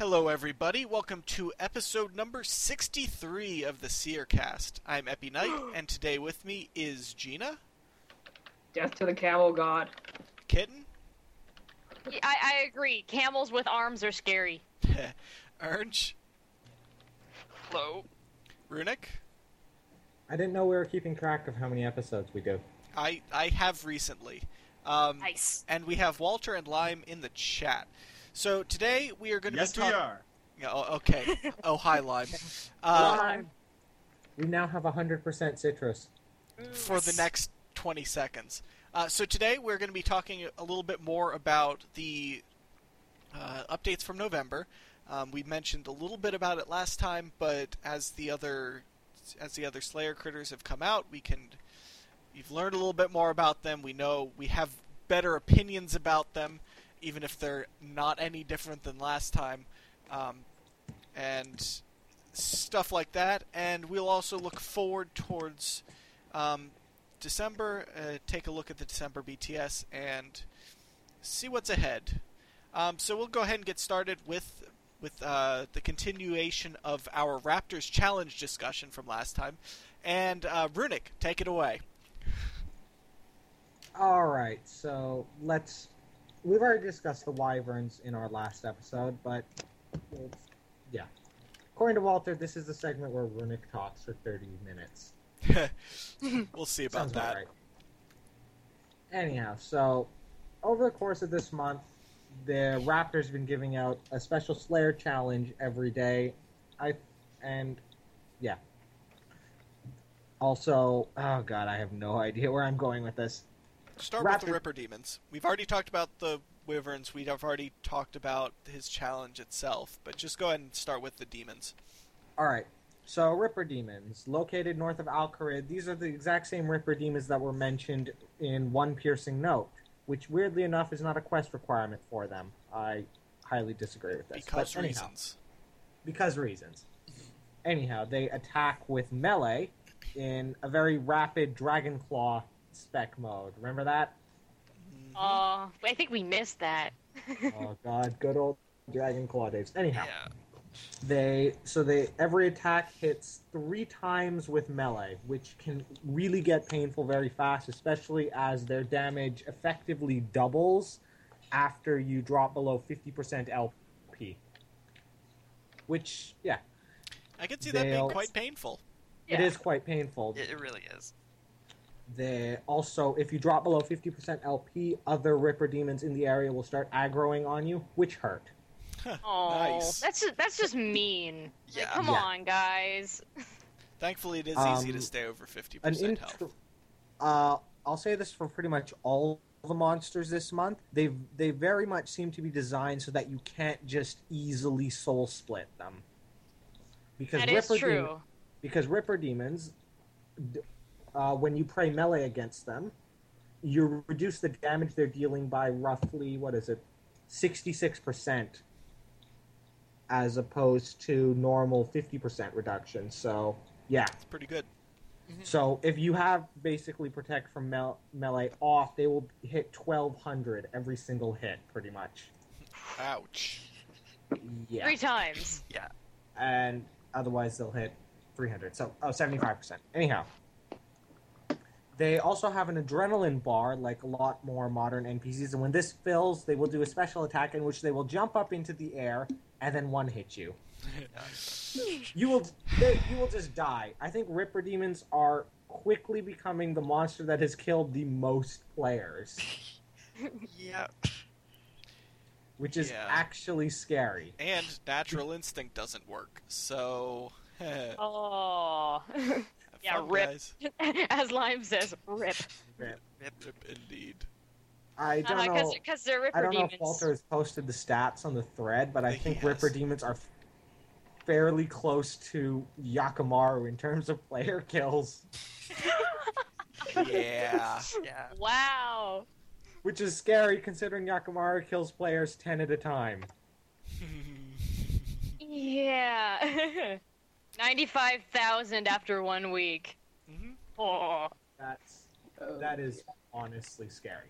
Hello, everybody. Welcome to episode number 63 of the Seercast. I'm Epi Knight, and today with me is Gina, Death to the camel god. Kitten, Yeah, I, I agree. Camels with arms are scary. Ernst, Hello. Runic. I didn't know we were keeping track of how many episodes we do. I, I have recently. Um, Nice. And we have Walter and Lime in the chat. So today we are going to Yes, be we are. Yeah, oh, okay. oh, hi, Lime. Uh, We now have 100% citrus. for the next 20 seconds. Uh, so today we're going to be talking a little bit more about the uh, updates from November. Um, we mentioned a little bit about it last time, but as the other as the other Slayer critters have come out, we can you've learned a little bit more about them. We know we have better opinions about them, even if they're not any different than last time, um, and stuff like that. And we'll also look forward towards um, December, uh, take a look at the December BTS and see what's ahead. Um, so we'll go ahead and get started with with uh, the continuation of our Raptors challenge discussion from last time. And uh, Runic, take it away. Alright, so let's. We've already discussed the wyverns in our last episode, but. It's, yeah. According to Walter, this is the segment where Runic talks for 30 minutes. we'll see about Sounds that. right. Anyhow, so over the course of this month, the Raptors have been giving out a special Slayer challenge every day. I and yeah. Also, oh god, I have no idea where I'm going with this. Start with the Ripper Demons. We've already talked about the Wyverns. We've already talked about his challenge itself, but just go ahead and start with the demons. All right. So Ripper Demons, located north of Al-Kharid, these are the exact same Ripper Demons that were mentioned in One Piercing Note, which weirdly enough is not a quest requirement for them. I highly disagree with this. Because but anyhow, reasons. Because reasons. Anyhow, they attack with melee in a very rapid Dragon Claw spec mode. Remember that? Mm-hmm. Uh, I think we missed that. oh god, good old Dragon Claw days. Anyhow, Yeah. they so they every attack hits three times with melee, which can really get painful very fast, especially as their damage effectively doubles after you drop below fifty percent LP. Which, yeah, I can see that being quite painful. it Yeah. is quite painful. It, it really is. They also, if you drop below fifty percent LP, other Ripper demons in the area will start aggroing on you, which hurt. Oh, Nice. that's just, that's just mean. Like, Yeah. come Yeah. on, guys. Thankfully, it is easy to Um, stay over 50% an health. Uh, I'll say this for pretty much all the monsters this month. They they very much seem to be designed so that you can't just easily soul split them. Because That is Ripper true. Demon- because Ripper demons, d- uh, when you pray melee against them, you reduce the damage they're dealing by roughly what is it, sixty six percent, as opposed to normal fifty percent reduction. So yeah. It's pretty good. So if you have basically protect from mel- melee off, they will hit 1200 every single hit, pretty much. Ouch. Yeah. Three times. Yeah. And otherwise they'll hit 300. So, oh, 75%. Anyhow. They also have an adrenaline bar, like a lot more modern NPCs. And when this fills, they will do a special attack in which they will jump up into the air and then one hit you. You will they, you will just die. I think Ripper demons are quickly becoming the monster that has killed the most players, Yeah. which is Yeah. actually scary. And natural instinct doesn't work. So, Oh. Yeah, fun, rip. guys. As Lime says, rip. Rip indeed. I uh, don't know. Because they're I don't know if Walter has posted the stats on the thread, but I He think has. Ripper demons are fairly close to Yakamaru in terms of player kills, Yeah. Yeah. Wow. which is scary considering Yakamaru kills players 10 at a time. Yeah. 95,000 after one week. Mhm. Oh. That's that is honestly scary.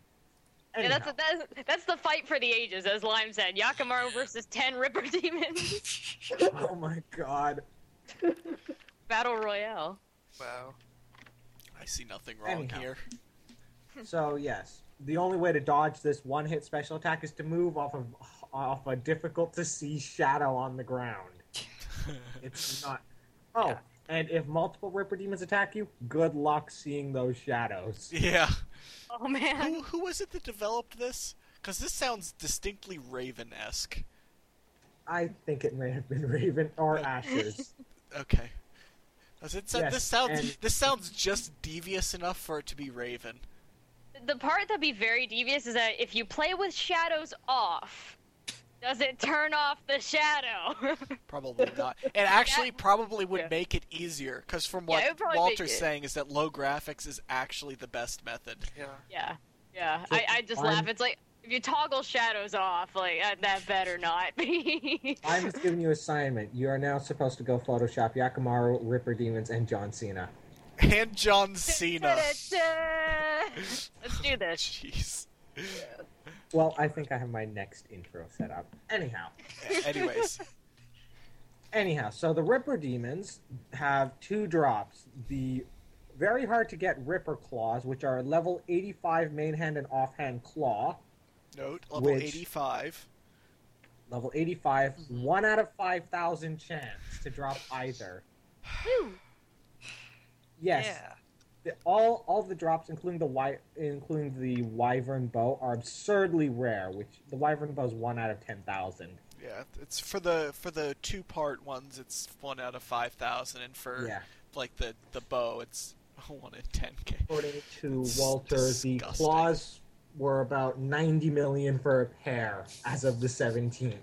Yeah, Anyhow, that's, that's that's the fight for the ages, as Lime said. Yakamaru versus ten Ripper demons. oh my god. Battle Royale. Wow. I see nothing wrong Anyhow. here. So yes, the only way to dodge this one-hit special attack is to move off of off a difficult to see shadow on the ground. It's not. Oh, Yeah. and if multiple Ripper demons attack you, good luck seeing those shadows. yeah. Oh man. Who who was it that developed this? Because this sounds distinctly Raven-esque. I think it may have been Raven or oh. Ashes. Okay. As it said, Yes, this sounds and- this sounds just devious enough for it to be Raven. The part that'd be very devious is that if you play with shadows off, does it turn off the shadow? Probably not. It actually probably would Yeah. make it easier, because from what it would probably make Walter's saying is that low graphics is actually the best method. Yeah. yeah, yeah. I, I just I'm- laugh. It's like if you toggle shadows off, like uh, that better not be. I'm just giving you assignment. You are now supposed to go Photoshop Yakamaru, Ripper Demons, and John Cena. And John Cena. Let's do this. Jeez. Well, I think I have my next intro set up. Anyhow. Anyways, Anyhow, so the Ripper demons have two drops. The very hard to get Ripper claws, which are level 85 main hand and offhand claw. note level Which- 85. Level 85, one out of 5,000 chance to drop either. Whew. Yes, Yeah. The, all all the drops, including the wy- including the Wyvern bow, are absurdly rare. Which the Wyvern bow is one out of 10,000. Yeah, it's for the for the two part ones. It's one out of five thousand, and for Yeah. like the the bow, it's one in ten k. According to It's Walter, the claws were about 90 million for a pair as of the 17th,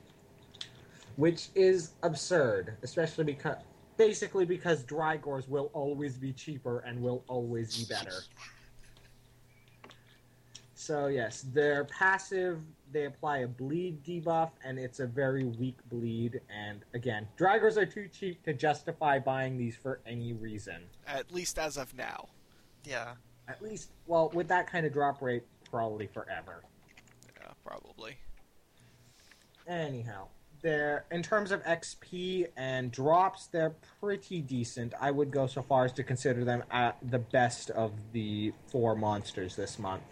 which is absurd, especially because basically because Drygores will always be cheaper and will always be better. So yes, they're passive. They apply a bleed debuff, and it's a very weak bleed. And again, Drygores are too cheap to justify buying these for any reason. At least as of now. Yeah. At least, well, with that kind of drop rate, probably forever. Yeah, probably. Anyhow, they're in terms of XP and drops, they're pretty decent. I would go so far as to consider them at the best of the four monsters this month.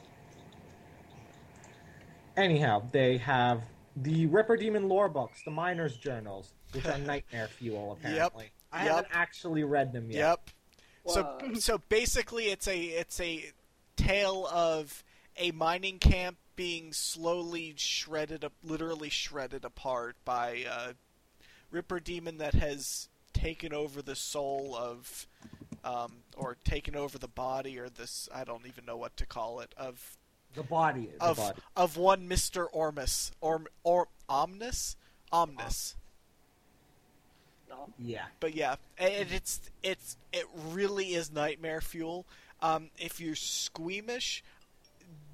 Anyhow, they have the Ripper Demon lore books, the Miners Journals, which are nightmare fuel. Apparently, I Yep. haven't actually read them yet. Yep. So so basically, it's a it's a tale of a mining camp being slowly shredded up, literally shredded apart by a Ripper demon that has taken over the soul of, um, or taken over the body, or this I don't even know what to call it of The body, the of body. of one Mister Ormus or or Omnis Omnis. No. Yeah. but yeah, and it's it's it really is nightmare fuel. Um, if you're squeamish,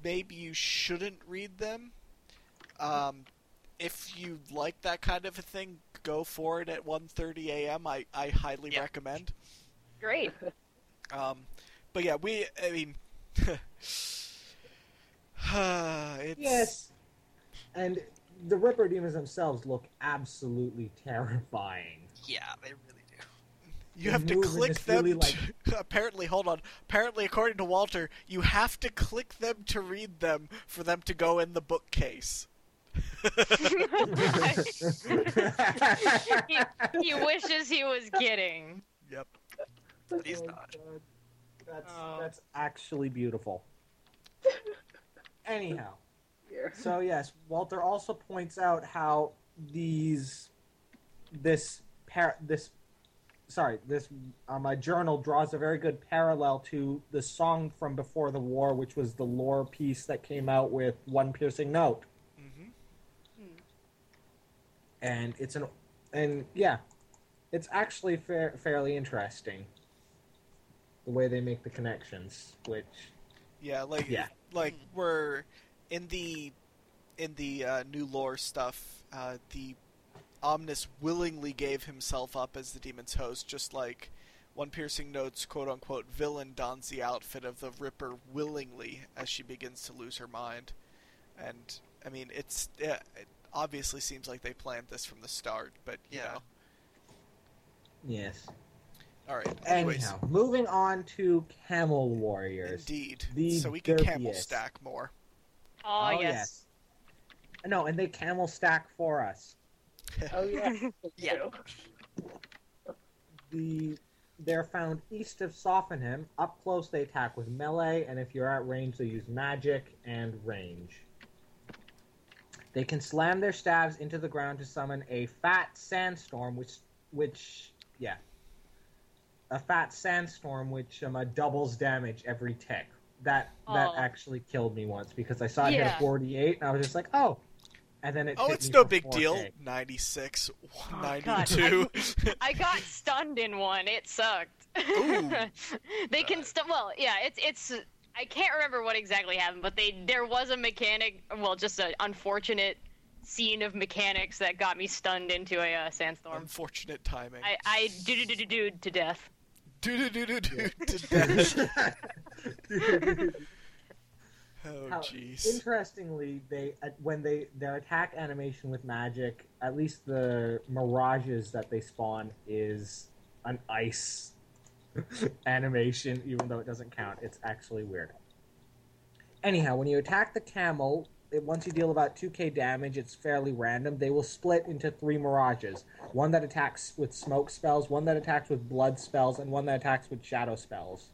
maybe you shouldn't read them. Um, if you like that kind of a thing, go for it at 1:30 a.m. I I highly Yeah. recommend. Great. Um, but yeah, we I mean, it's Yes. And the Ripper demons themselves look absolutely terrifying. Yeah, they really do. You have to click them. really, like- to- apparently, hold on. Apparently, according to Walter, you have to click them to read them for them to go in the bookcase. he, he wishes he was kidding. Yep. But he's Oh, not. God. That's Oh. that's actually beautiful. Anyhow, Here. so yes, Walter also points out how these this par- this sorry this um, a journal draws a very good parallel to the song from before the war, which was the lore piece that came out with one piercing note, hmm and it's an and yeah, it's actually fair, fairly interesting the way they make the connections, which Yeah, like Yeah. like we're in the in the uh, new lore stuff. Uh, the Omnis willingly gave himself up as the demon's host, just like one piercing notes quote unquote villain dons the outfit of the Ripper willingly as she begins to lose her mind. And I mean, it's yeah, it obviously seems like they planned this from the start, but you Yeah. know. Yes. All right. Anyways, Anyhow, moving on to Camel Warriors. indeed. The so we can camel stack more. Ah, oh, yes. No, and they camel stack for us. Oh yeah. Yeah. The they're found east of Sophanem. Up close, they attack with melee, and if you're at range, they use magic and range. They can slam their staves into the ground to summon a fat sandstorm, which, which, yeah, a fat sandstorm which um, uh, doubles damage every tick. That that Aw. actually killed me once because I saw it hit a 48, and I was just like, oh. And then it Oh, it's no big 4K. deal. 96, God. 92. I got stunned in one. It sucked. Ooh. they can st- well, yeah, it's it's I can't remember what exactly happened, but they there was a mechanic, well, just an unfortunate scene of mechanics that got me stunned into a uh, sandstorm. Unfortunate timing. I I do do do do to death. Do do do do do to death. Oh How- jeez. Interestingly, they uh, when they their attack animation with magic, at least the mirages that they spawn is an ice animation, even though it doesn't count. It's actually weird. Anyhow, when you attack the camel, it, once you deal about 2k damage, it's fairly random. They will split into three mirages one that attacks with smoke spells, one that attacks with blood spells, and one that attacks with shadow spells.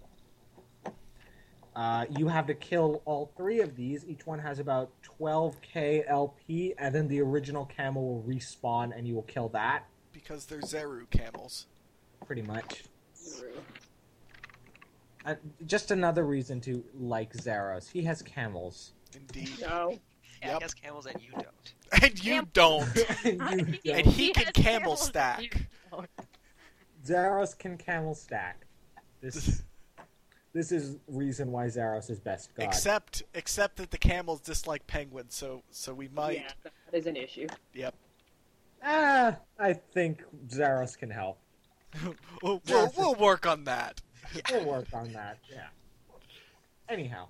Uh, you have to kill all three of these. Each one has about 12k LP, and then the original camel will respawn, and you will kill that, Because they're Zeru camels. pretty much. Uh, just another reason to like Zaros. He has camels. Indeed. No. Yeah, Yep. he has camels and you don't. And you Cam- don't. You And don't. he can camel stack. you can camel stack. This, this is reason why Zaros is best god. Except except that the camels dislike penguins, so so we might Yeah, that is an issue. Yep. ah, I think Zaros can help. we'll, we'll, we'll work on that. We'll work on that. Yeah. Anyhow,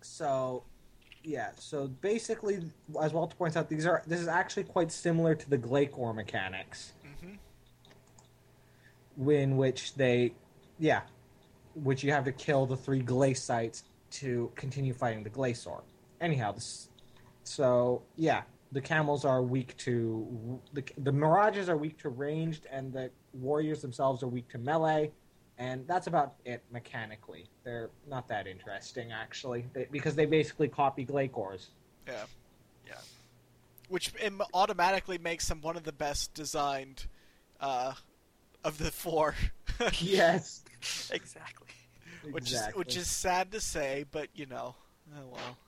so yeah, so basically, as Walter points out, these are this is actually quite similar to the Glacor mechanics, hmm in which they, yeah, which you have to kill the three Glacites to continue fighting the Glacor. Anyhow, this, so yeah, the camels are weak to the the mirages are weak to ranged, and the warriors themselves are weak to melee. And that's about it mechanically. They're not that interesting, actually, they, because they basically copy Glacors. Yeah. Yeah. Which im- automatically makes them one of the best designed uh, of the four. yes. Exactly. which is which is sad to say, but you know, oh well.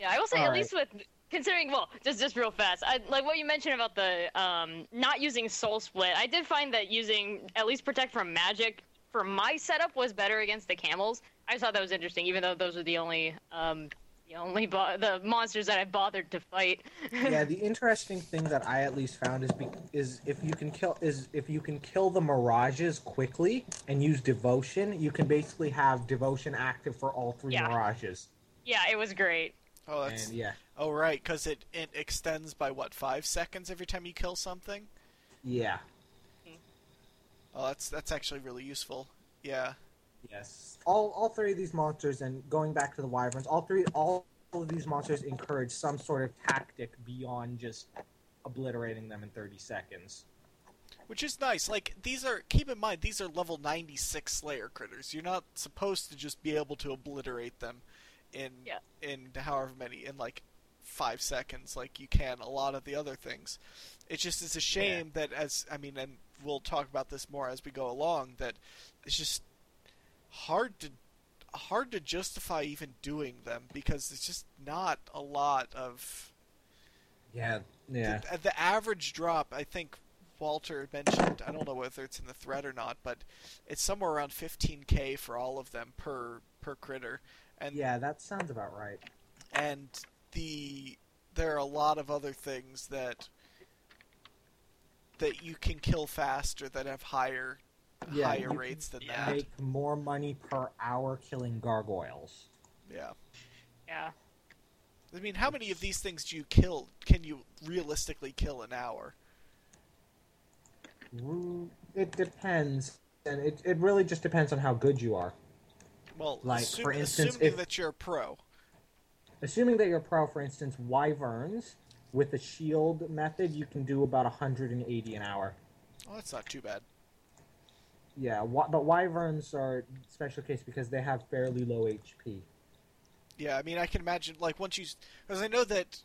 Yeah, I will say All at right. least with considering well, just just real fast, I like what you mentioned about the um not using soul split. I did find that using at least protect from magic for my setup was better against the camels. I just thought that was interesting, even though those are the only um the only bo- the monsters that I bothered to fight. yeah, the interesting thing that I at least found is be- is if you can kill is if you can kill the mirages quickly and use devotion, you can basically have devotion active for all three Yeah. mirages. yeah, it was great. Oh, that's And yeah, oh right, because it it extends by what five seconds every time you kill something. yeah, hmm. Oh, that's that's actually really useful. Yeah. Yes. All all three of these monsters, and going back to the wyverns, all three all of these monsters encourage some sort of tactic beyond just obliterating them in thirty seconds. Which is nice. Like these are keep in mind these are level 96 Slayer critters. You're not supposed to just be able to obliterate them in Yeah. in however many in like 5 seconds like you can a lot of the other things. It just is a shame that as I mean and we'll talk about this more as we go along that it's just hard to hard to justify even doing them because it's just not a lot of Yeah, yeah. the, the average drop, I think Walter mentioned. I don't know whether it's in the thread or not, but it's somewhere around 15k for all of them per per critter, and Yeah, that sounds about right. and the there are a lot of other things that that you can kill faster that have higher Yeah, higher you rates than Yeah. that. Make more money per hour killing gargoyles. Yeah. Yeah. I mean, how many of these things do you kill? Can you realistically kill an hour? Mm, it depends, and it, it really just depends on how good you are. Well, Like, assume- for instance, assuming if- that you're a pro. Assuming that you're a pro, for instance, wyverns with the shield method, you can do about 180 an hour. Oh, that's not too bad. Yeah, but wyverns are special case because they have fairly low HP. Yeah, I mean, I can imagine like once you, because I know that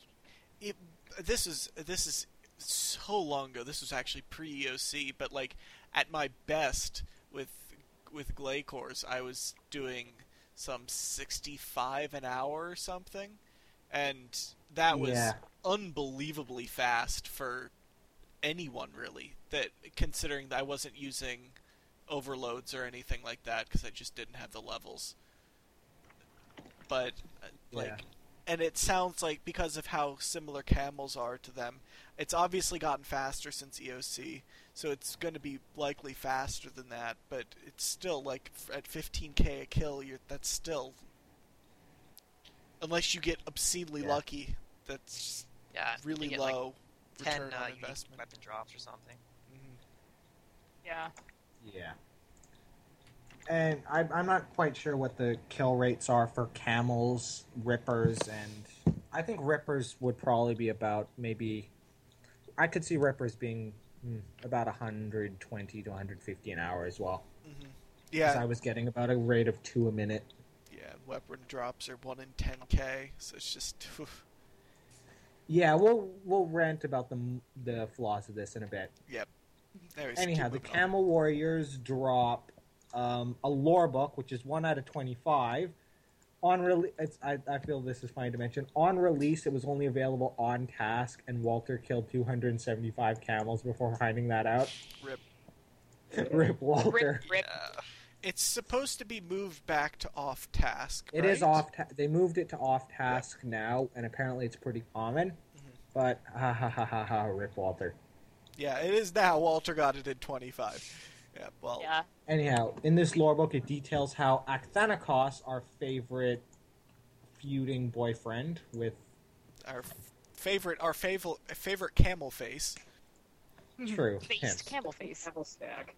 it. This is this is so long ago. This was actually pre EOC, but like at my best with with Glacors, I was doing some sixty five an hour or something, and that was Yeah. unbelievably fast for anyone really. That considering that I wasn't using overloads or anything like that because I just didn't have the levels. But uh, like, Yeah. and it sounds like because of how similar camels are to them, it's obviously gotten faster since EOC. So it's going to be likely faster than that, but it's still like at 15k a kill. You're that's still unless you get obscenely Yeah. lucky. That's Yeah. really you get, like, low Ten return uh, investment. weapon drops or something. Mhm. Yeah. Yeah. And I, I'm not quite sure what the kill rates are for camels, rippers, and I think rippers would probably be about maybe. I could see rippers being hmm, about 120 to 150 an hour as well. Mhm. 'Cause Yeah, I was getting about a rate of two a minute. yeah. Weapon drops are one in 10k, so it's just. Yeah, we'll we'll rant about the the flaws of this in a bit. Anyways, Anyhow, the moving on. Camel Warriors drop um, a lore book, which is one out of twenty-five. On release, I, I feel this is fine to mention. On release, it was only available on task, and Walter killed two hundred and seventy-five camels before finding that out. Rip. Rip Walter. Rip, rip. Yeah. It's supposed to be moved back to off task. It is right? off. Ta- they moved it to off task now, and apparently it's pretty common. Mm-hmm. But ha ha ha ha ha, Rip Walter. Yeah, it is now. Walter got it in 25. Yeah, well, Yeah. Anyhow, in this lore book, it details how Akthanakos, our favorite feuding boyfriend with our f- favorite, our favorite, favorite camel face. True. Face, camel face. Camel stack.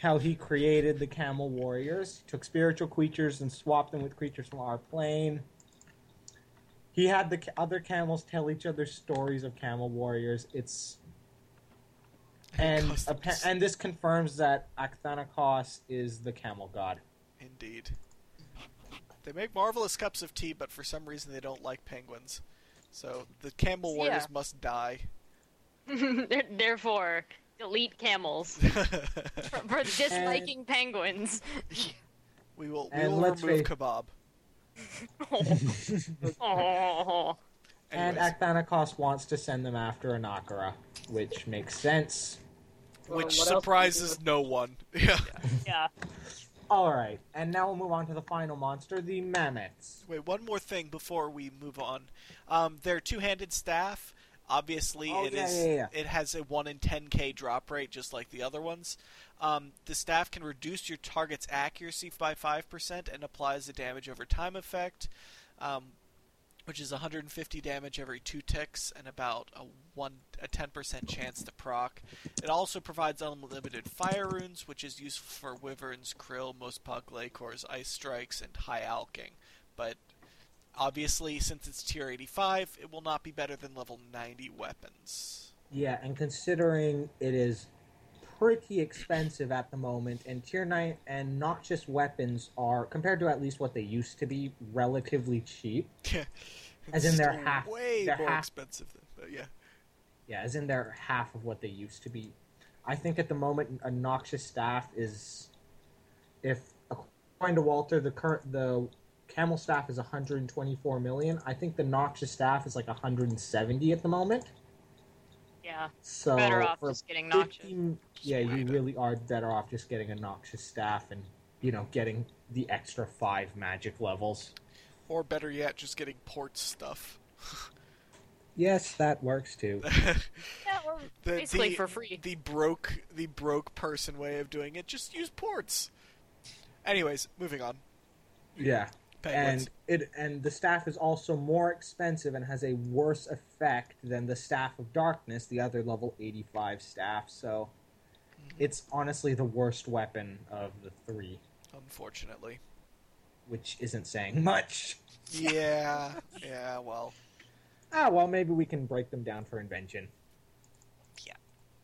How he created the Camel Warriors, he took spiritual creatures and swapped them with creatures from our plane. He had the other camels tell each other stories of Camel Warriors. It's and appa- and this confirms that Akthanakos is the camel god. Indeed. They make marvelous cups of tea, but for some reason they don't like penguins. So the camel Yeah. warriors must die. Therefore, delete camels for, for disliking penguins. we will. We And will remove face- kebab. oh. And Anyways, Akthanakos wants to send them after Anakara, which makes sense. Well, which what else would you surprises no one. Yeah. Yeah. All right, and now we'll move on to the final monster, the mammoths. Wait, one more thing before we move on. Um, their two-handed staff. Obviously, Oh, it yeah, is. yeah, yeah. It has a one in 10k drop rate, just like the other ones. Um, the staff can reduce your target's accuracy by five percent and applies the damage over time effect, um, which is 150 damage every two ticks and about a one a 10% chance to proc. It also provides unlimited fire runes, which is useful for wyverns, krill, most pug lacors, ice strikes, and high alking. But obviously, since it's tier 85, it will not be better than level 90 weapons. Yeah, and considering it is pretty expensive at the moment, and tier nine and noxious weapons are compared to at least what they used to be relatively cheap. As in they're half- way they're more half- expensive than, but yeah. Yeah, as in they're half of what they used to be. I think at the moment a noxious staff is, if according to Walter, the current the camel staff is 124 million. I think the noxious staff is like 170 at the moment. Yeah. So Better off just getting noxious. 15 yeah, you really are better off just getting a noxious staff and you know getting the extra five magic levels. Or better yet, just getting port stuff. Yes, that works too. Yeah, or The, basically the- for free. The broke, the broke person way of doing it. Just use ports. Anyways, moving on. yeah. Penguins. and it and the staff is also more expensive and has a worse effect than the staff of darkness the other level 85 staff so it's honestly the worst weapon of the three Unfortunately. which isn't saying much Yeah. yeah. Well. ah well maybe we can break them down for invention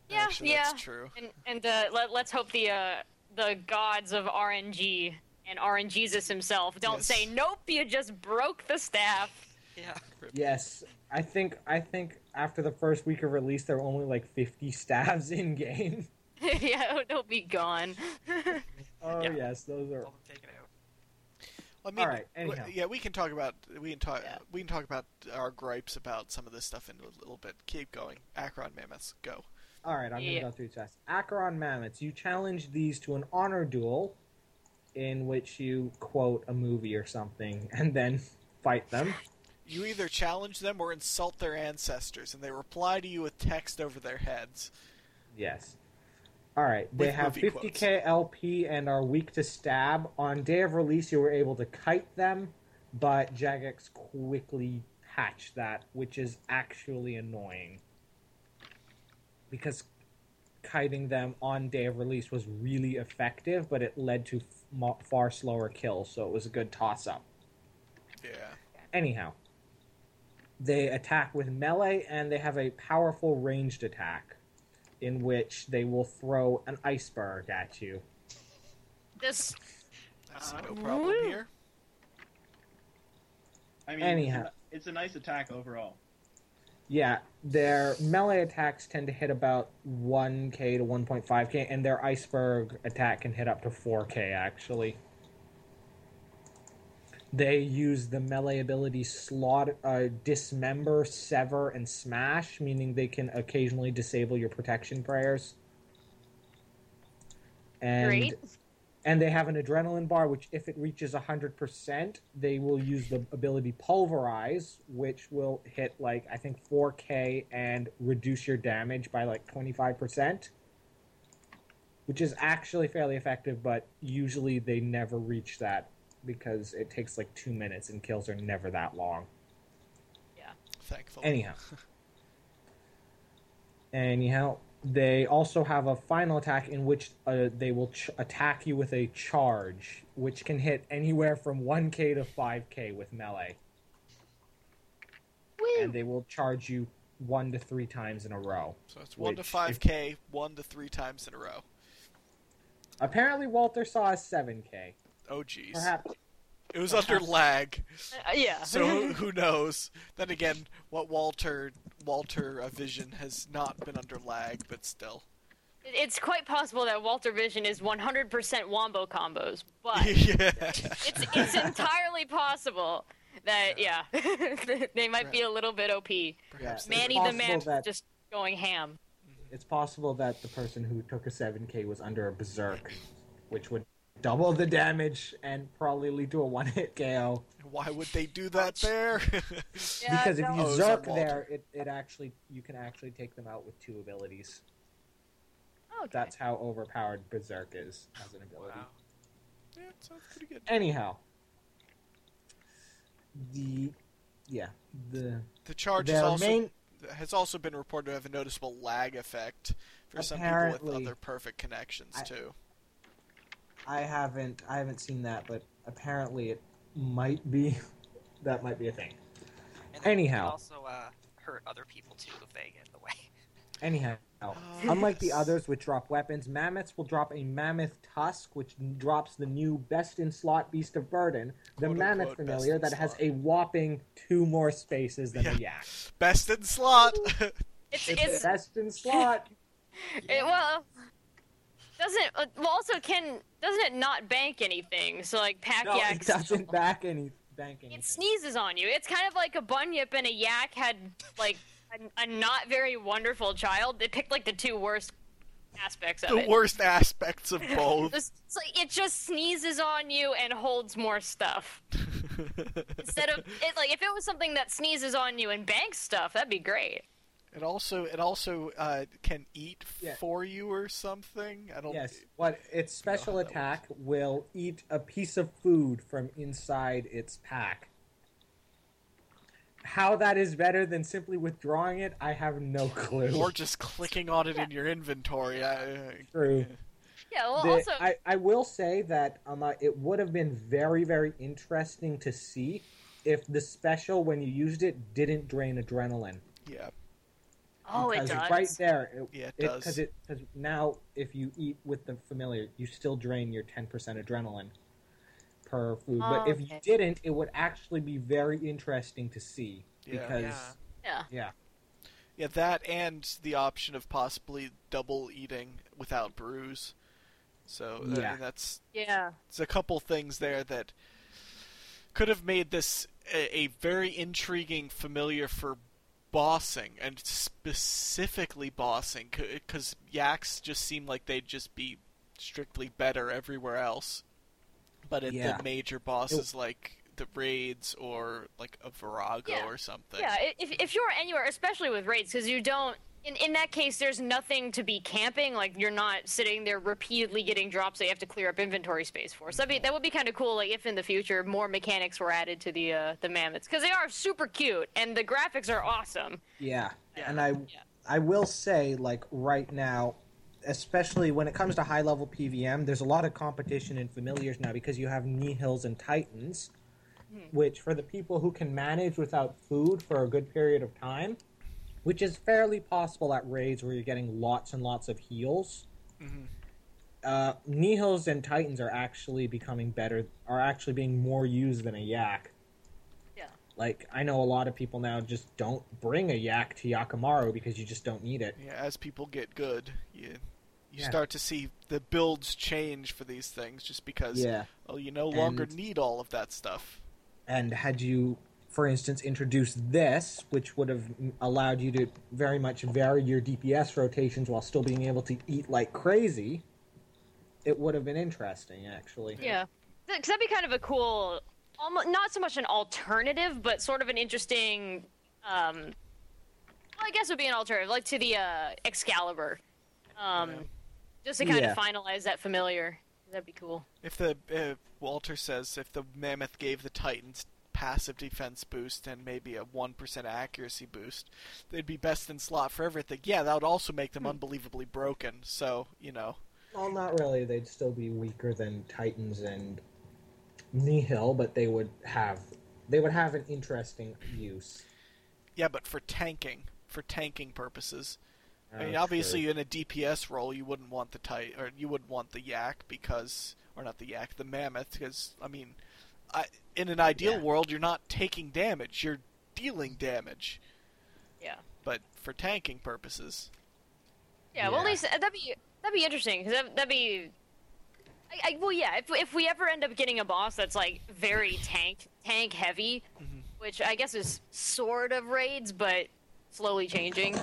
Yeah, actually, yeah. That's true. And and uh, let, let's hope the uh, the gods of RNG and RNGesus himself don't Yes. say nope. You just broke the staff. Yeah. yes i think i think after the first week of release there were only like 50 staffs in game yeah, they'll be gone. oh Yeah. yes those are All taken out. I mean, All right, anyhow. yeah, we can talk about we can talk Yeah. we can talk about our gripes about some of this stuff in a little bit. Keep going. Acheron mammoths, go. All right, I'm Yeah. gonna go through tests. Acheron mammoths. You challenge these to an honor duel, in which you quote a movie or something, and then fight them. You either challenge them or insult their ancestors, and they reply to you with text over their heads. Yes. All right. They With have 50k LP and are weak to stab. On day of release, you were able to kite them, but Jagex quickly patched that, which is actually annoying. Because kiting them on day of release was really effective, but it led to f- far slower kills, so it was a good toss up. Yeah. Anyhow, they attack with melee and they have a powerful ranged attack in which they will throw an iceberg at you. This I see Uh, no problem woo. here. I mean, Anyhow. it's, a, it's a nice attack overall. Yeah, their melee attacks tend to hit about 1k to 1.5k, and their iceberg attack can hit up to 4k actually. They use the melee ability slot, uh, dismember, sever, and smash, meaning they can occasionally disable your protection prayers. And great. And they have an adrenaline bar which if it reaches 100% they will use the ability pulverize which will hit like i think 4k and reduce your damage by like 25% which is actually fairly effective but usually they never reach that because it takes like two minutes and kills are never that long Yeah. Thankfully. Anyhow. Anyhow, they also have a final attack in which uh, they will ch- attack you with a charge, which can hit anywhere from 1k to 5k with melee. And they will charge you one to three times in a row. So it's one to which, five if- k, one to three times in a row. Apparently, Walter saw a 7k. Oh jeez. Perhaps. It was under lag, Uh, yeah. so who, who knows? Then again, what Walter Walter uh, Vision has not been under lag, but still. it's quite possible that Walter Vision is 100% wombo combos, but yeah. it's it's entirely possible that yeah, they might be a little bit OP. Perhaps Manny the man that- just going ham. It's possible that the person who took a 7k was under a berserk, which would double the damage and probably lead to a one hit KO. Why would they do that there? Yeah, because if no. you Oh, zerk Zerk there, it, it actually you can actually take them out with two abilities. Okay. That's how overpowered Berserk is as an ability. Wow. yeah, sounds pretty good. Anyhow, the yeah the The charge is also main has also been reported to have a noticeable lag effect for some people with other perfect connections I- too. I haven't I haven't seen that, but apparently it might be that might be a thing. And Anyhow. can also uh, hurt other people too if they get in the way. Anyhow, Oh, unlike the others which drop weapons, mammoths will drop a mammoth tusk, which drops the new best in slot beast of burden, the Quote, mammoth unquote, best familiar in that has a whopping two more spaces than Yeah. the yak. Best in slot. It's It's it's best in slot. it, well. Doesn't uh, well also can doesn't it not bank anything? So like pack No, yak it doesn't back any bank anything. It sneezes on you. It's kind of like a bunyip and a yak had like a, a not very wonderful child. They picked like the two worst aspects of it. the it. worst aspects of both. It's, it's like it just sneezes on you and holds more stuff instead of it. Like if it was something that sneezes on you and banks stuff, that'd be great. It also it also uh, can eat Yeah. for you or something. I don't. Yes, what its special how that attack will eat a piece of food from inside its pack. How that is better than simply withdrawing it, I have no clue. Or just clicking on it in your inventory. I, True. Yeah. Well, The- also, I, I will say that um, uh, it would have been very, very interesting to see if the special, when you used it, didn't drain adrenaline. yeah. Oh, it Because does. Right there. It, Yeah, it does. Because it, cause now, if you eat with the familiar, you still drain your 10% adrenaline per food. but if you didn't, it would actually be very interesting to see. Yeah. Because, Yeah. Yeah. yeah. Yeah, that and the option of possibly double eating without bruise. So I Yeah. mean, that's Yeah. it's a couple things there that could have made this a, a very intriguing familiar for bossing and specifically bossing because yaks just seem like they'd just be strictly better everywhere else but at Yeah. the major bosses like the raids or like a Vorago Yeah. or something Yeah, if, if you're anywhere, especially with raids, because you don't. In, in that case, there's nothing to be camping. Like you're not sitting there repeatedly getting drops that you have to clear up inventory space for. So that'd be, that would be kind of cool. Like if in the future more mechanics were added to the uh, the mammoths, because they are super cute and the graphics are awesome. Yeah. Yeah. And I, Yeah. I will say, like, right now, especially when it comes to high level PVM, there's a lot of competition in familiars now because you have Nihils and Titans, which for the people who can manage without food for a good period of time, which is fairly possible at raids where you're getting lots and lots of heals. Mhm. Uh, Nihils and Titans are actually becoming better, are actually being more used than a Yak. Yeah. Like, I know a lot of people now just don't bring a Yak to Yakamaru because you just don't need it. Yeah, as people get good, you you Yeah. start to see the builds change for these things just because Yeah. well, you no longer And- need all of that stuff. And had you, for instance, introduce this, which would have allowed you to very much vary your DPS rotations while still being able to eat like crazy, it would have been interesting, actually. Yeah, because that'd be kind of a cool, almost not so much an alternative, but sort of an interesting. Um, well, I guess it would be an alternative, like to the uh, Excalibur, um, just to kind Yeah. of finalize that familiar. That'd be cool. If the uh, Walter says if the mammoth gave the Titans passive defense boost and maybe a one percent accuracy boost, they'd be best in slot for everything. Yeah, that would also make them hmm. unbelievably broken. So you know, Well, not really. They'd still be weaker than Titans and Nihil, but they would have they would have an interesting use. yeah, but for tanking, for tanking purposes. I mean, obviously, true. in a DPS role, you wouldn't want the tight, or you wouldn't want the yak because, or not the yak, the mammoth, because I mean, I, in an ideal Yeah. world, you're not taking damage, you're dealing damage. Yeah. But for tanking purposes, Yeah, well, at Yeah. least that'd be that'd be interesting because that, that'd be. I, I, well, yeah. If, if we ever end up getting a boss that's like very tank tank heavy, Mhm. which I guess is sort of raids, but slowly changing.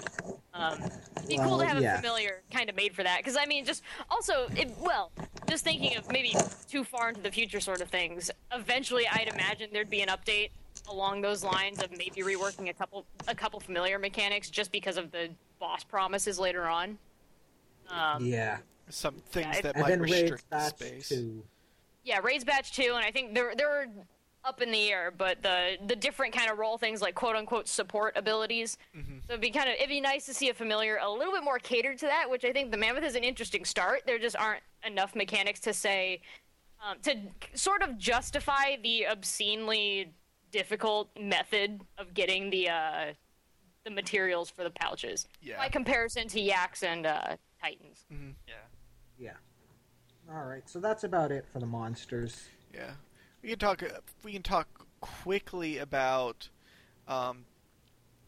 Um, it'd be cool to have yeah. a familiar kind of made for that because I mean, just also, it, well, just thinking of maybe too far into the future sort of things. Eventually, I'd imagine there'd be an update along those lines of maybe reworking a couple a couple familiar mechanics just because of the boss promises later on. Um, yeah, some things it- that might restrict space. two. Yeah, raids batch two, and I think they're they're up in the air, but the the different kind of role things like quote unquote support abilities. Mhm. So it'd be kind of it'd be nice to see a familiar a little bit more catered to that, which I think the mammoth is an interesting start. There just aren't enough mechanics to say um, to sort of justify the obscenely difficult method of getting the uh, the materials for the pouches Yeah. by comparison to yaks and uh, titans. Yeah. Yeah. All right, so that's about it for the monsters. Yeah, we can talk. uh, We can talk quickly about um,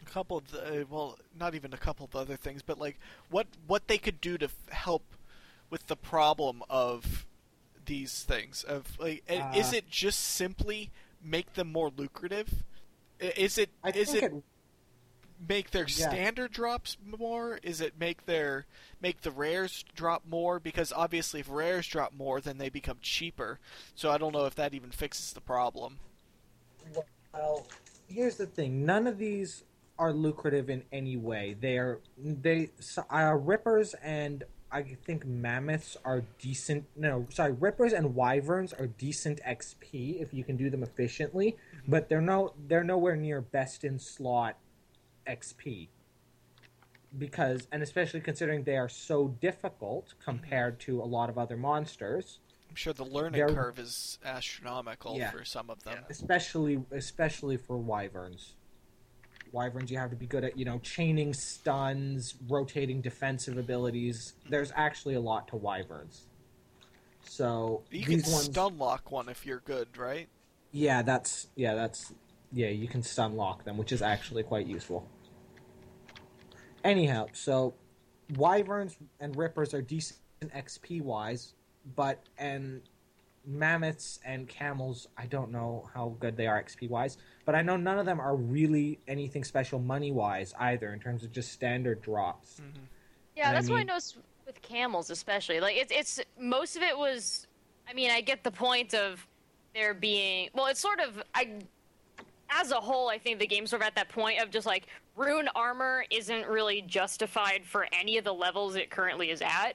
a couple of the well, not even a couple of other things, but like what what they could do to f- help with the problem of these things. Of like, uh, is Uh, it just simply make them more lucrative? Is it I is it it, make their Yeah. standard drops more? Is it make their make the rares drop more? Because obviously, if rares drop more, then they become cheaper. So I don't know if that even fixes the problem. Well, here's the thing: none of these are lucrative in any way. They're they so- uh, rippers and I think mammoths are decent. No, sorry, rippers and wyverns are decent XP if you can do them efficiently, but they're no they're nowhere near best in slot XP. Because and especially considering they are so difficult compared to a lot of other monsters, I'm sure the learning They're- curve is astronomical Yeah. for some of them. especially especially for wyverns. Wyverns, you have to be good at you know chaining stuns, rotating defensive abilities. There's actually a lot to wyverns. So You can ones, stun lock one if you're good, right? yeah, that's yeah, that's yeah, you can stun lock them, which is actually quite useful. Anyhow, so wyverns and rippers are decent XP wise, but and mammoths and camels, I don't know how good they are XP wise, but I know none of them are really anything special money wise either in terms of just standard drops. Mm-hmm. Yeah, And I that's what I mean- noticed with camels, especially. Like it's it's most of it was. I mean, I get the point of there being. Well, it's sort of I. As a whole, I think the game's sort of at that point of just like rune armor isn't really justified for any of the levels it currently is at.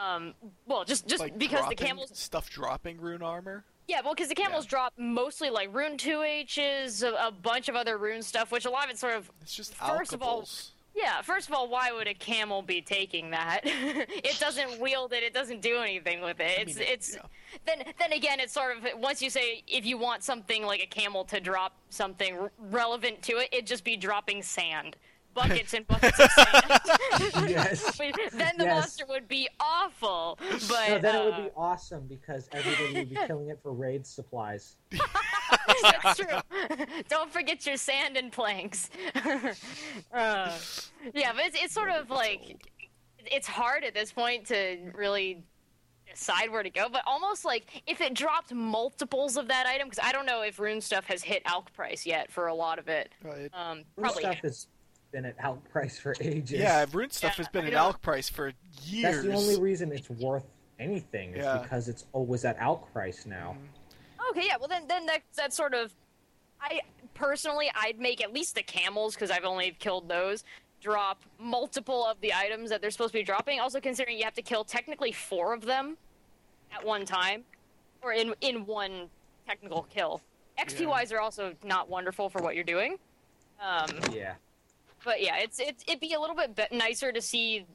Um, well, just just Like because the camels stuff dropping rune armor. yeah, well, because the camels Yeah. drop mostly like rune two H's, a, a bunch of other rune stuff, which a lot of it's sort of It's just First of all-. Yeah. First of all, why would a camel be taking that? it doesn't wield it. It doesn't do anything with it. I It's mean, it's yeah. then then again, it's sort of once you say if you want something like a camel to drop something r- relevant to it, it'd just be dropping sand. Buckets and buckets of sand. Yes. then the Yes. monster would be awful. But no, then it would uh, be awesome because everybody would be killing it for raid supplies. That's true. Don't forget your sand and planks. uh, yeah, but it's, it's sort of like it's hard at this point to really decide where to go. But almost like if it dropped multiples of that item, because I don't know if rune stuff has hit alch price yet for a lot of it. Right. Um, Rune stuff has been at out price for ages. Yeah, rune stuff Yeah, has been I an know. alch price for years. That's the only reason it's worth anything is Yeah. because it's always at out price now. Okay, yeah. Well, then, then that that's sort of. I personally, I'd make at least the camels because I've only killed those. Drop multiple of the items that they're supposed to be dropping. Also, considering you have to kill technically four of them at one time, or in in one technical kill. XP Yeah. are also not wonderful for what you're doing. Um, Yeah. but yeah, it's it's it'd be a little bit nicer to see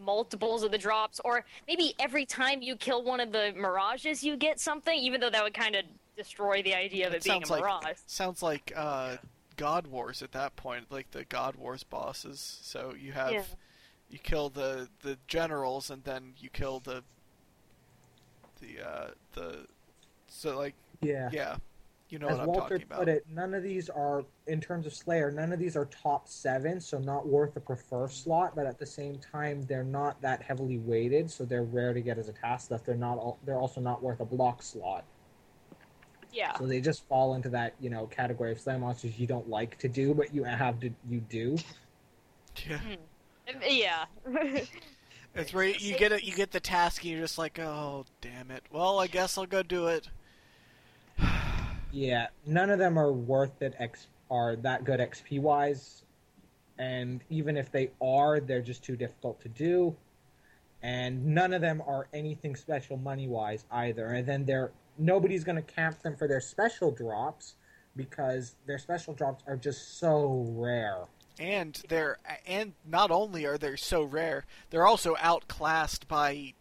multiples of the drops, or maybe every time you kill one of the mirages, you get something. Even though that would kind of destroy the idea of it, It being a sounds like mirage. sounds like uh, God Wars at that point, like the God Wars bosses. So you have Yeah. you kill the the generals, and then you kill the the uh, the so like Yeah. yeah, you know As what I'm Walter talking about. put it, none of these are, in terms of Slayer, none of these are top seven, so not worth a prefer slot. But at the same time, they're not that heavily weighted, so they're rare to get as a task stuff. They're not. All, they're also not worth a block slot. Yeah, So they just fall into that you know category of Slayer monsters you don't like to do, but you have to you do. Yeah. Hmm. yeah. It's where you- you get it, you get the task, and you're just like, oh damn it. Well, I guess I'll go do it. Yeah, none of them are worth it. X are that good XP wise, and even if they are, they're just too difficult to do. And none of them are anything special money wise either. And then they're nobody's going to camp them for their special drops because their special drops are just so rare. And they're and not only are they so rare, they're also outclassed by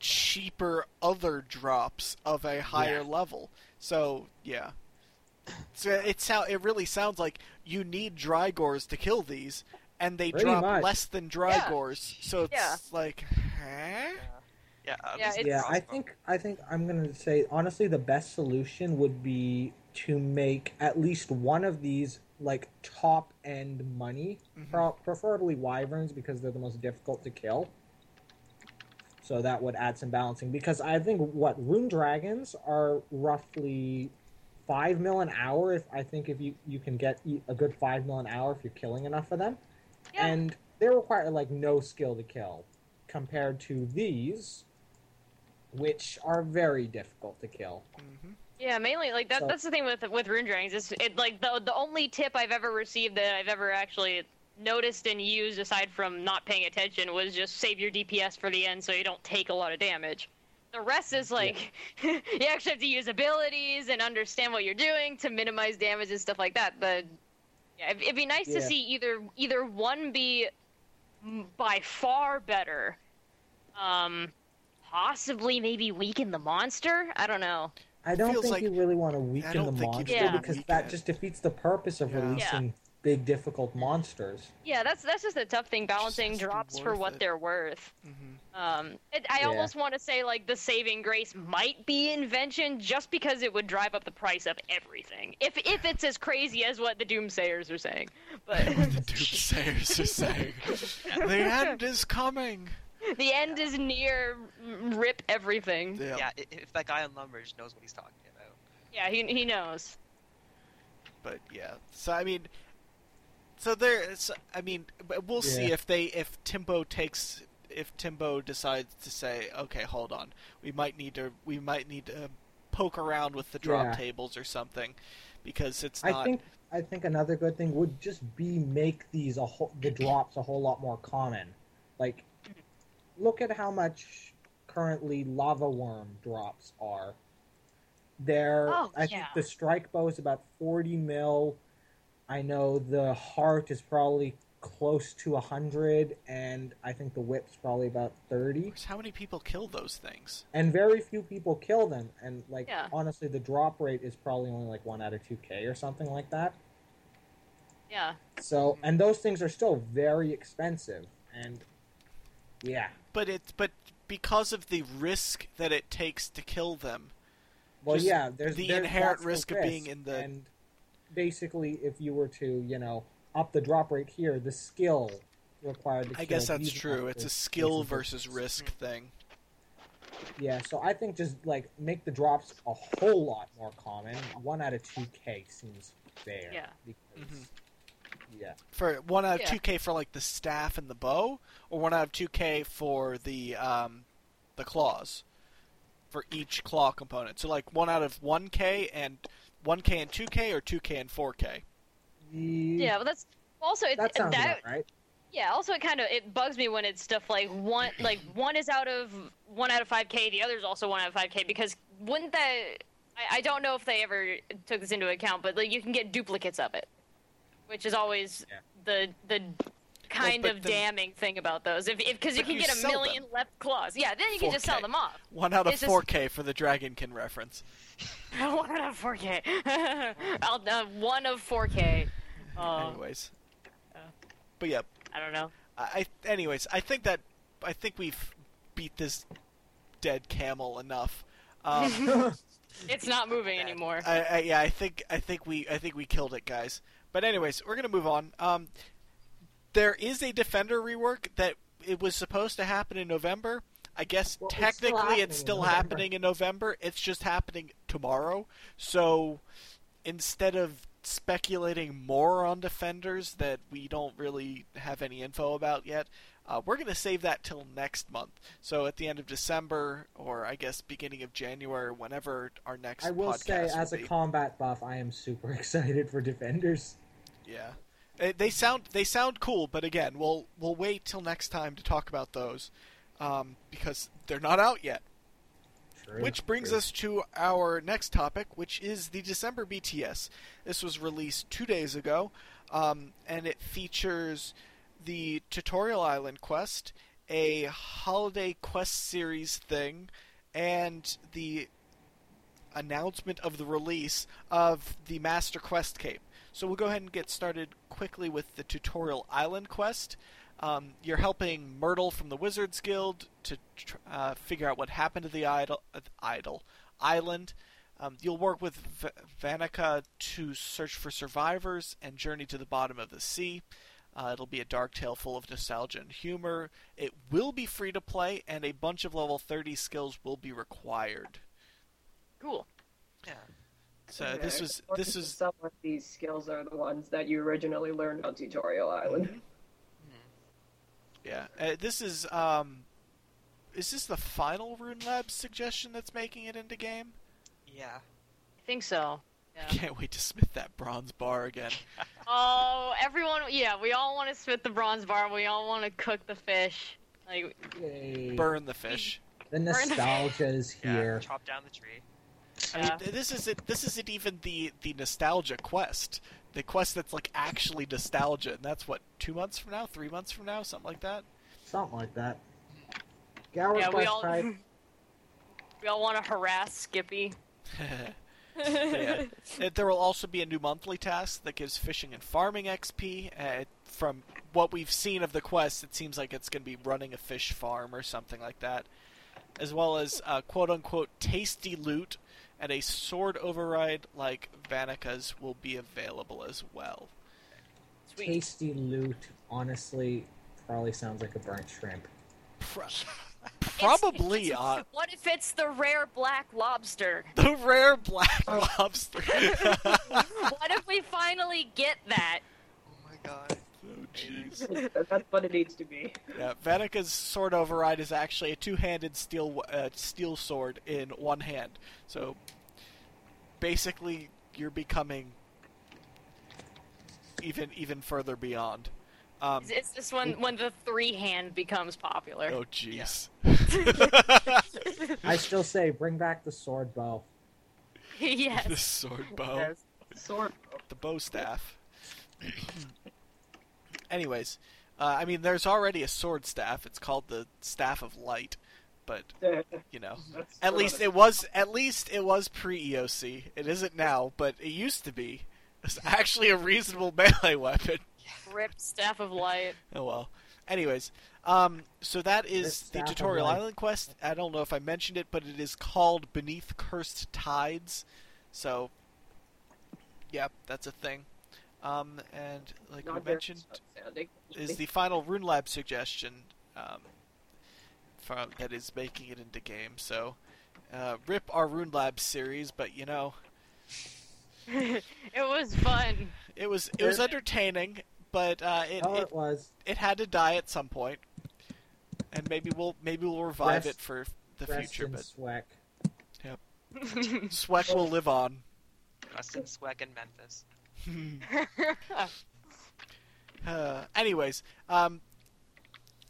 cheaper other drops of a higher Yeah. level. So yeah, so it sound it really sounds like you need Drygores to kill these, and they Pretty drop much. less than Drygores. So it's Yeah. like, huh? Yeah, Yeah, it's- yeah, I think I think I'm gonna say honestly the best solution would be to make at least one of these like top end money, Mhm. pro- preferably wyverns because they're the most difficult to kill. So that would add some balancing because I think what rune dragons are roughly five mil an hour. If I think if you you can get a good five mil an hour if you're killing enough of them, Yeah. and they require like no skill to kill compared to these which are very difficult to kill. hmm Yeah, mainly like that. So- that's the thing with with rune dragons. Is it like the the only tip I've ever received that I've ever actually noticed and used, aside from not paying attention, was just save your DPS for the end so you don't take a lot of damage. The rest is like you actually have to use abilities and understand what you're doing to minimize damage and stuff like that. But yeah, it'd, it'd be nice to see either either one be by far better, um, possibly maybe weaken the monster. I don't know. I don't Feels think like- you really want to weaken the monster should because weaken that just defeats the purpose of Yeah. releasing big, difficult monsters. Yeah, that's that's just a tough thing balancing has to be drops for what it. they're worth. hmm Um, it, I Yeah. almost want to say like the saving grace might be invention, just because it would drive up the price of everything. If if it's as crazy as what the doomsayers are saying, but the doomsayers are saying the end is coming. The end is near. Rip everything. Yeah. Yeah, if that guy on Lumbridge knows what he's talking about. Yeah, he he knows. But yeah, so I mean, so there. Is, I mean, but we'll see if they if Timbo takes if Timbo decides to say, okay, hold on, we might need to we might need to poke around with the drop Yeah. tables or something, because it's not. I think I think another good thing would just be make these a whole, the drops a whole lot more common. Like, look at how much currently lava worm drops are. They're Oh, I think the strike bow is about forty mil. I know the heart is probably close to hundred, and I think the whip's probably about thirty. How many people kill those things? And very few people kill them. And like Yeah. honestly, the drop rate is probably only like one out of two K or something like that. Yeah. So, and those things are still very expensive, and yeah. But it's but because of the risk that it takes to kill them. Well, Just yeah. There's the there's inherent risk of being in the- and basically, if you were to, you know, up the drop rate here, the skill required to kill. I guess that's true. It's a skill is versus ridiculous. risk thing. Yeah, so I think just like make the drops a whole lot more common. One out of two K seems fair. Yeah. Because, Mhm. Yeah. For one out of Yeah. two K for like the staff and the bow, or one out of two K for the um, the claws, for each claw component. So like one out of one K and one K and two K, or two K and four K. Yeah, but that's also it, That sounds that about right. Yeah. Also, it kind of it bugs me when it's stuff like one like one is out of one out of five k, the other is also one out of five k. Because wouldn't that? I, I don't know if they ever took this into account, but like you can get duplicates of it, which is always Yeah. the the kind but of then- damning thing about those. If because you can you get a sell million left claws. Yeah, then you can just sell them off. One out of It's four K for the Dragonkin reference. one out of four k. I'll uh, one of four k. Uh, anyways, uh. but yeah, I don't know. I, I anyways, I think that I think we've beat this dead camel enough. Um, It's not moving anymore. I, I, yeah, I think I think we I think we killed it, guys. But anyways, we're gonna move on. Um, there is a Defender rework that it was supposed to happen in November. I guess Well, it's still technically happening it's still November. happening in November. It's just happening tomorrow. So instead of speculating more on Defenders that we don't really have any info about yet, uh, we're going to save that till next month. So at the end of December, or I guess beginning of January, whenever our next I will say, will as a combat buff, I am super excited for Defenders. Yeah, they sound they sound cool, but again, we'll we'll wait till next time to talk about those um, because they're not out yet. True, Which brings true. us to our next topic, which is the December BTS. This was released two days ago, um, and it features the Tutorial Island quest, a holiday quest series thing, and the announcement of the release of the Master Quest Cape. So we'll go ahead and get started quickly with the Tutorial Island quest. Um, you're helping Myrtle from the Wizards Guild to tr- uh, figure out what happened to the idol, uh, idol island. Um, you'll work with v- Vanica to search for survivors and journey to the bottom of the sea. Uh, it'll be a dark tale full of nostalgia and humor. It will be free to play, and a bunch of level 30 skills will be required. Cool. Yeah. So Uh, this was this to was some of these skills are the ones that you originally learned on Tutorial Island. Yeah, uh, this is um, is this the final Rune Lab suggestion that's making it into game? Yeah. I think so. I can't wait to smith that bronze bar again. Oh, everyone, yeah, we all want to smith the bronze bar. We all want to cook the fish. Like, Yay. Burn the fish. The nostalgia is Yeah. here. Chop down the tree. I mean, this isn't this isn't even the the nostalgia quest. The quest that's like actually nostalgia, and that's what two months from now, three months from now, something like that. Something like that. Gower yeah, we Quest all type. we all want to harass Skippy. yeah. There will also be a new monthly task that gives fishing and farming XP. Uh, from what we've seen of the quest, it seems like it's going to be running a fish farm or something like that, as well as uh, "quote unquote" tasty loot, and a sword override like Vanika's will be available as well. Sweet. Tasty loot, honestly, probably sounds like a burnt shrimp. Pro- It's- probably it's- uh, What if it's the rare black lobster? the rare black lobster. what if we finally get that? Oh my god. Jeez. That's what it needs to be. Yeah, Vanika's sword override is actually a two-handed steel uh, steel sword in one hand. So basically, you're becoming even even further beyond. Um, Is, is this when when the three hand becomes popular? oh, jeez. I still say, bring back the sword bow. yes. the sword bow, Yes. Sword. the bow staff. Anyways, uh, I mean, there's already a sword staff. It's called the Staff of Light, but you know. At least it was. At least it was pre EOC. It isn't now, but it used to be. It's actually a reasonable melee weapon. Rip staff of light. Oh well. Anyways, um, so that is This the tutorial island quest. I don't know if I mentioned it, but it is called Beneath Cursed Tides. So, yeah, that's a thing. Um, and like Not we mentioned, is the final Rune Lab suggestion um, from that is making it into game. So, uh, rip our Rune Lab series, but you know, it was fun. it was it was entertaining, but uh, it, oh, it it was. it had to die at some point, and maybe we'll maybe we'll revive Rest- it for the Rest future. in But Sweck. Sweck will live on. Rustin Sweck in Memphis. Uh, anyways, um,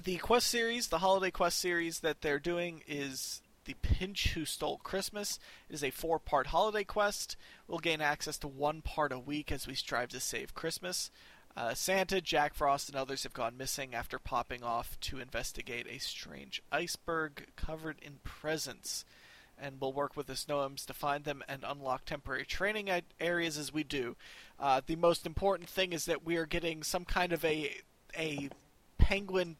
the quest series, the holiday quest series that they're doing is the Pinch Who Stole Christmas. It is a four-part holiday quest. We'll gain access to one part a week as we strive to save Christmas. Uh, Santa, Jack Frost, and others have gone missing after popping off to investigate a strange iceberg covered in presents. And we'll work with the Snowhams to find them and unlock temporary training areas as we do. Uh, the most important thing is that we are getting some kind of a a penguin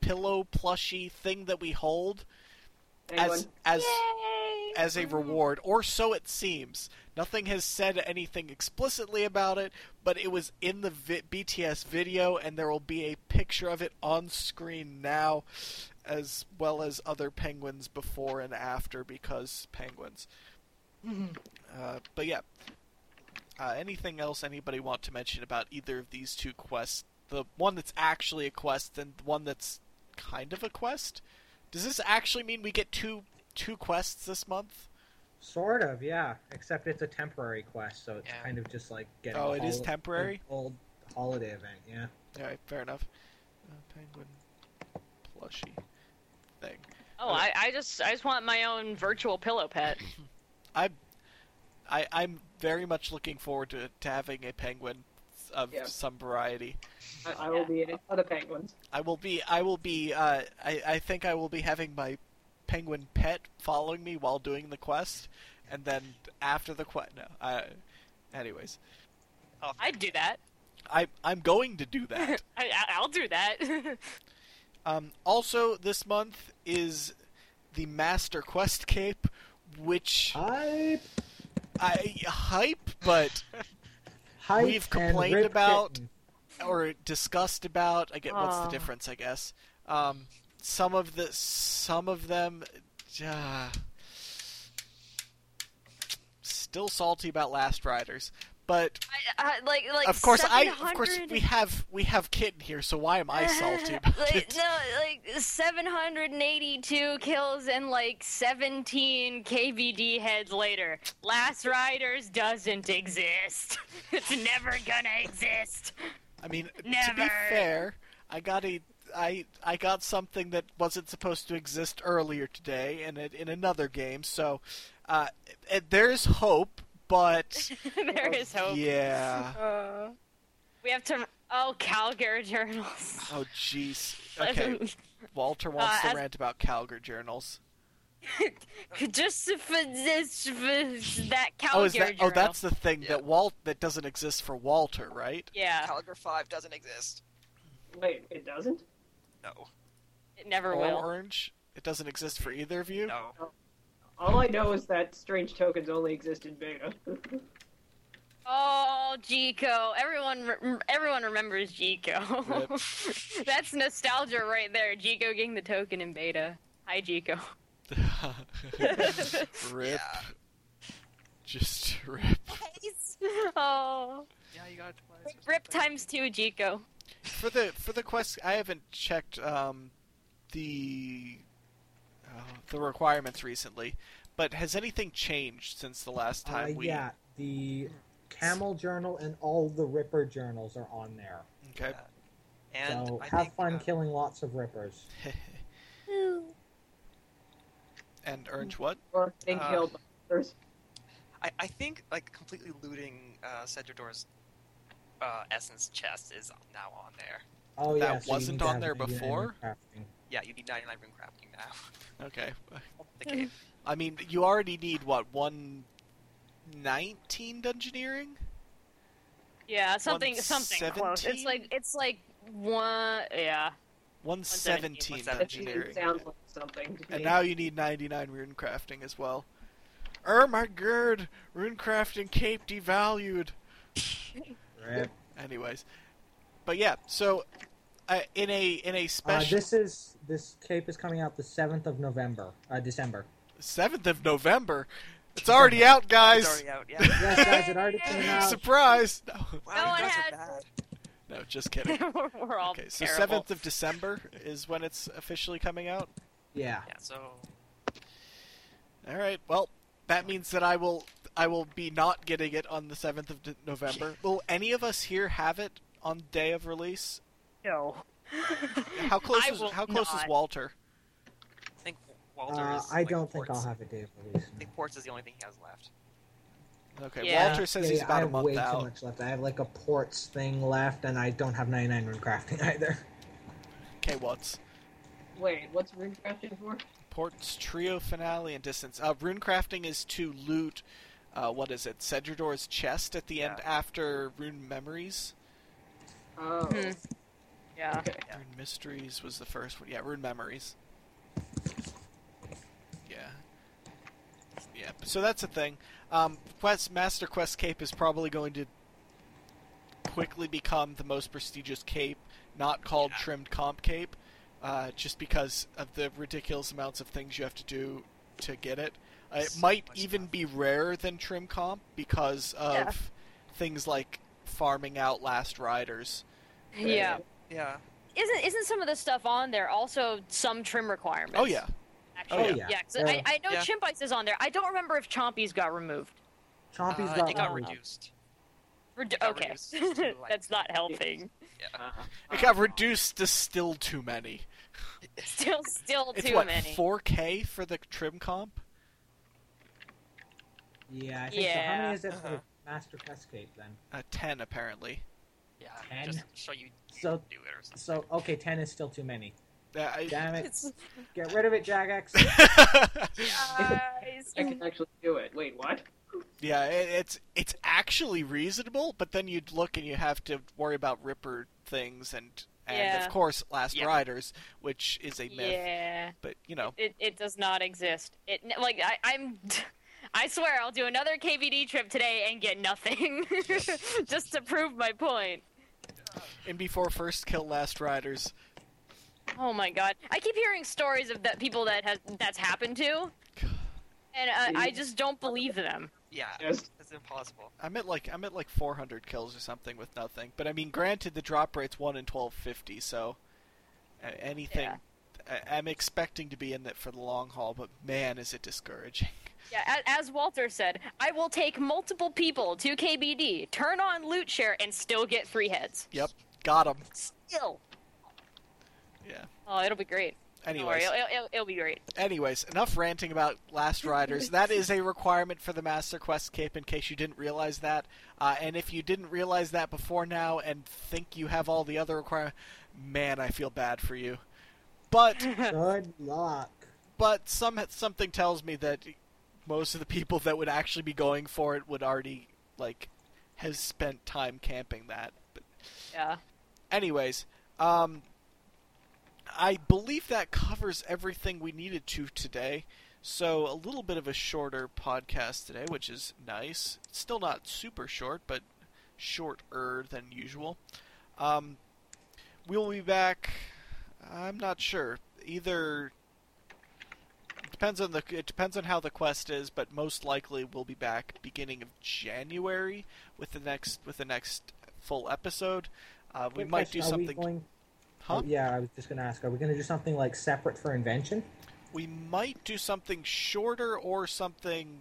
pillow plushy thing that we hold Anyone? as as Yay! as a reward, or so it seems. Nothing has said anything explicitly about it, but it was in the vi- BTS video, and there will be a picture of it on screen now, as well as other penguins before and after, because penguins. uh, but yeah. Uh, anything else anybody want to mention about either of these two quests? The one that's actually a quest, and the one that's kind of a quest? Does this actually mean we get two two quests this month? Sort of, yeah. Except it's a temporary quest, so it's Yeah. kind of just like getting. Oh, a it is hol- temporary? Old holiday event, yeah. All right, fair enough. Uh, penguin plushie thing. Oh, I, I just I just want my own virtual pillow pet. I, I I'm very much looking forward to, to having a penguin of Yeah. some variety. I, I will be in it for penguins. I will be I will be uh, I I think I will be having my penguin pet following me while doing the quest, and then after the quest. No, I. Anyways, Oh, I'd do that. I I'm going to do that. I, I- I'll do that. Um, also, this month is the Master Quest Cape, which Hype, I hype, but hype, We've complained about- kitten. or discussed about. I get what's the difference, I guess. Um, some of the some of them, uh, still salty about Last Riders, But I, I, like, like of course, I of course we have we have Kitten here, so why am I salty about like, it? no, like 782 kills and like 17 KBD heads later. Last Riders doesn't exist. it's never gonna exist. I mean, to be fair, I got a I I got something that wasn't supposed to exist earlier today, in a, in another game. So uh, there's hope, but there is hope. yeah. Uh, we have to. Oh, Calgary journals. Oh jeez. Okay, Walter wants Uh, to as- rant about Calgary journals. Just for this, for that Calgary Oh, is that? Oh, that's the thing Yeah. that Walt that doesn't exist for Walter, right? yeah. Caliber 5 doesn't exist. Wait, it doesn't? No. It never Or will. Orange. It doesn't exist for either of you. No. All I know is that strange tokens only exist in beta. Oh, Jico! Everyone, re- everyone remembers Jico. That's nostalgia right there. Jico getting the token in beta. Hi, Jico. rip. Yeah. Just rip. oh, Yeah, you got twice. or rip times two, Jico. For the for the quest, I haven't checked um, the uh, the requirements recently, but has anything changed since the last Uh, time we? yeah, the Camel Journal and all the Ripper journals are on there. Okay. And so I have think, fun uh, killing lots of Rippers. and Orange what? or getting Uh, killed by others. I, I think like completely looting uh, Sedridor's uh, essence chest is now on there. Oh yeah, That so wasn't need on there before? Crafting. Yeah, you need 99 rune crafting now. Okay. the game. I mean, you already need what one nineteen dungeoneering? Yeah, something, something close. It's like, it's like one. Yeah. One seventeen 117. Dungeoneering. sounds like something. to And me. now you need 99 rune crafting as well. Oh my god, rune crafting cape devalued. Anyways, but yeah, so uh, in a in a Uh, special this is this cape is coming out the seventh of November, uh, December. seventh of November, it's already out, guys. It's already out. Yeah. Yes, guys, it already came out. Surprise! No, wow, No you one guys had- are bad. no, just kidding. we're, we're all Okay, so seventh of December is when it's officially coming out. Yeah. Yeah. So All right. Well, that means that I will I will be not getting it on the seventh of De- November. Will any of us here have it on day of release? No. How close I is will how close is not. Walter? I think Walter Uh, is. I like, don't think ports. I'll have a day of release. I think ports is the only thing he has left. Okay, Yeah. Walter says Yeah, he's yeah, I about a have month way too out. much left. I have like a ports thing left, and I don't have 99 rune crafting either. Okay, what's Wait, what's rune crafting for? Port's trio finale and distance? Uh, rune crafting is to loot. Uh, what is it? Sedridor's chest at the end after rune memories. Oh, Hmm. Yeah. okay. Yeah. Rune mysteries was the first one. Yeah, rune memories. Yeah. Yeah. So that's a thing. Um, Quest Master Quest cape is probably going to quickly become the most prestigious cape, not called Yeah. trimmed comp cape, uh, just because of the ridiculous amounts of things you have to do to get it. Uh, it So might even stuff. be rarer than trim comp because of Yeah. things like farming out last riders. Yeah. Yeah. Isn't isn't some of the stuff on there also some trim requirements? Oh yeah. Actually, Oh, yeah. yeah. 'cause Yeah. I, I know Yeah. Chimp Ice is on there. I don't remember if Chompy's got removed. Chompy's Uh, got got reduced. Redu- got okay, reduced like- that's not helping. Yeah. It got reduced to still too many. Still, still It's too what many. 4K for the trim comp. Yeah, I think so. How many is it for Uh-huh. the Master Quest cape then? Uh, 10 apparently. Yeah. Ten? Just show you So, do it or something. so okay, 10 is still too many. Uh, I- Damn it. It's- Get rid of it, Jagex. Guys. I can actually do it. Wait, what? yeah, it, it's it's actually reasonable, but then you'd look and you have to worry about Ripper things and and Yeah. of course Last Yeah. Riders, which is a myth. Yeah, But you know, it, it does not exist. It like I, I'm. I swear I'll do another KBD trip today and get nothing, just to prove my point. And before first kill Last Riders, Oh my god! I keep hearing stories of that people that has that's happened to, and I, I just don't believe them. Yeah, Yes. it's impossible. I'm at like I'm at like 400 kills or something with nothing. But I mean, granted, the drop rate's one in 1250, so uh, anything. Yeah. I, I'm expecting to be in it for the long haul, but man, is it discouraging. Yeah, as Walter said, I will take multiple people to KBD, turn on loot share, and still get three heads. Yep, got him. Still. Yeah. Oh, it'll be great. Don't worry, Anyways, it'll, it'll, it'll be great. anyways, enough ranting about Last Riders. that is a requirement for the Master Quest cape. In case you didn't realize that, uh, and if you didn't realize that before now and think you have all the other requirements, man, I feel bad for you. But Good luck. but some something tells me that most of the people that would actually be going for it would already like have spent time camping that. But Yeah. anyways, um, I believe that covers everything we needed to today. So a little bit of a shorter podcast today, which is nice. It's still not super short, but shorter than usual. Um, we'll be back. I'm not sure. Either depends on the it depends on how the quest is, but most likely we'll be back beginning of January with the next with the next full episode. Uh, we Quick might do question, we something. going- Huh? oh, yeah, I was just going to ask. Are we going to do something like separate for invention? We might do something shorter or something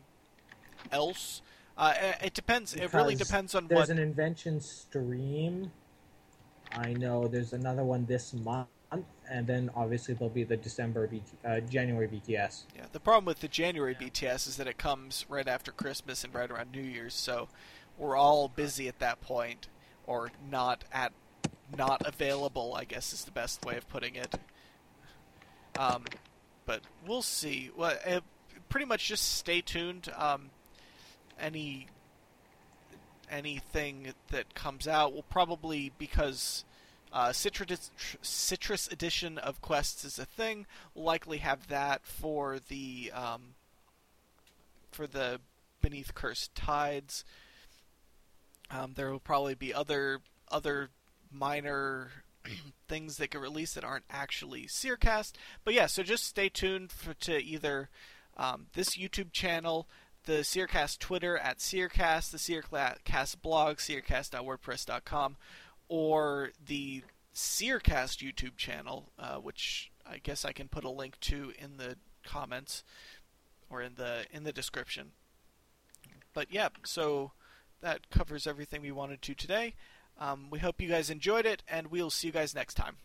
else. Uh, it- depends. it really depends on There's what. There's an invention stream. I know there's another one this month, and then obviously there'll be the December BT, uh, January BTS. Yeah, the problem with the January BTS is that it comes right after Christmas and right around New Year's, so we're all busy at that point, or not at not available. I guess is the best way of putting it. Um, but we'll see. Well, uh, pretty much just stay tuned. Um, any anything that comes out will probably because uh, citrus citrus edition of quests is a thing. We'll likely have that for the um, for the beneath cursed tides. Um, there will probably be other other minor things that get released that aren't actually Seercast. But yeah, so just stay tuned for, to either um, this YouTube channel, the Seercast Twitter at Seercast, the Seercast blog, seercast.wordpress.com, or the Seercast YouTube channel, uh, which I guess I can put a link to in the comments or in the in the description. But yeah, so that covers everything we wanted to today. Um, we hope you guys enjoyed it, and we'll see you guys next time.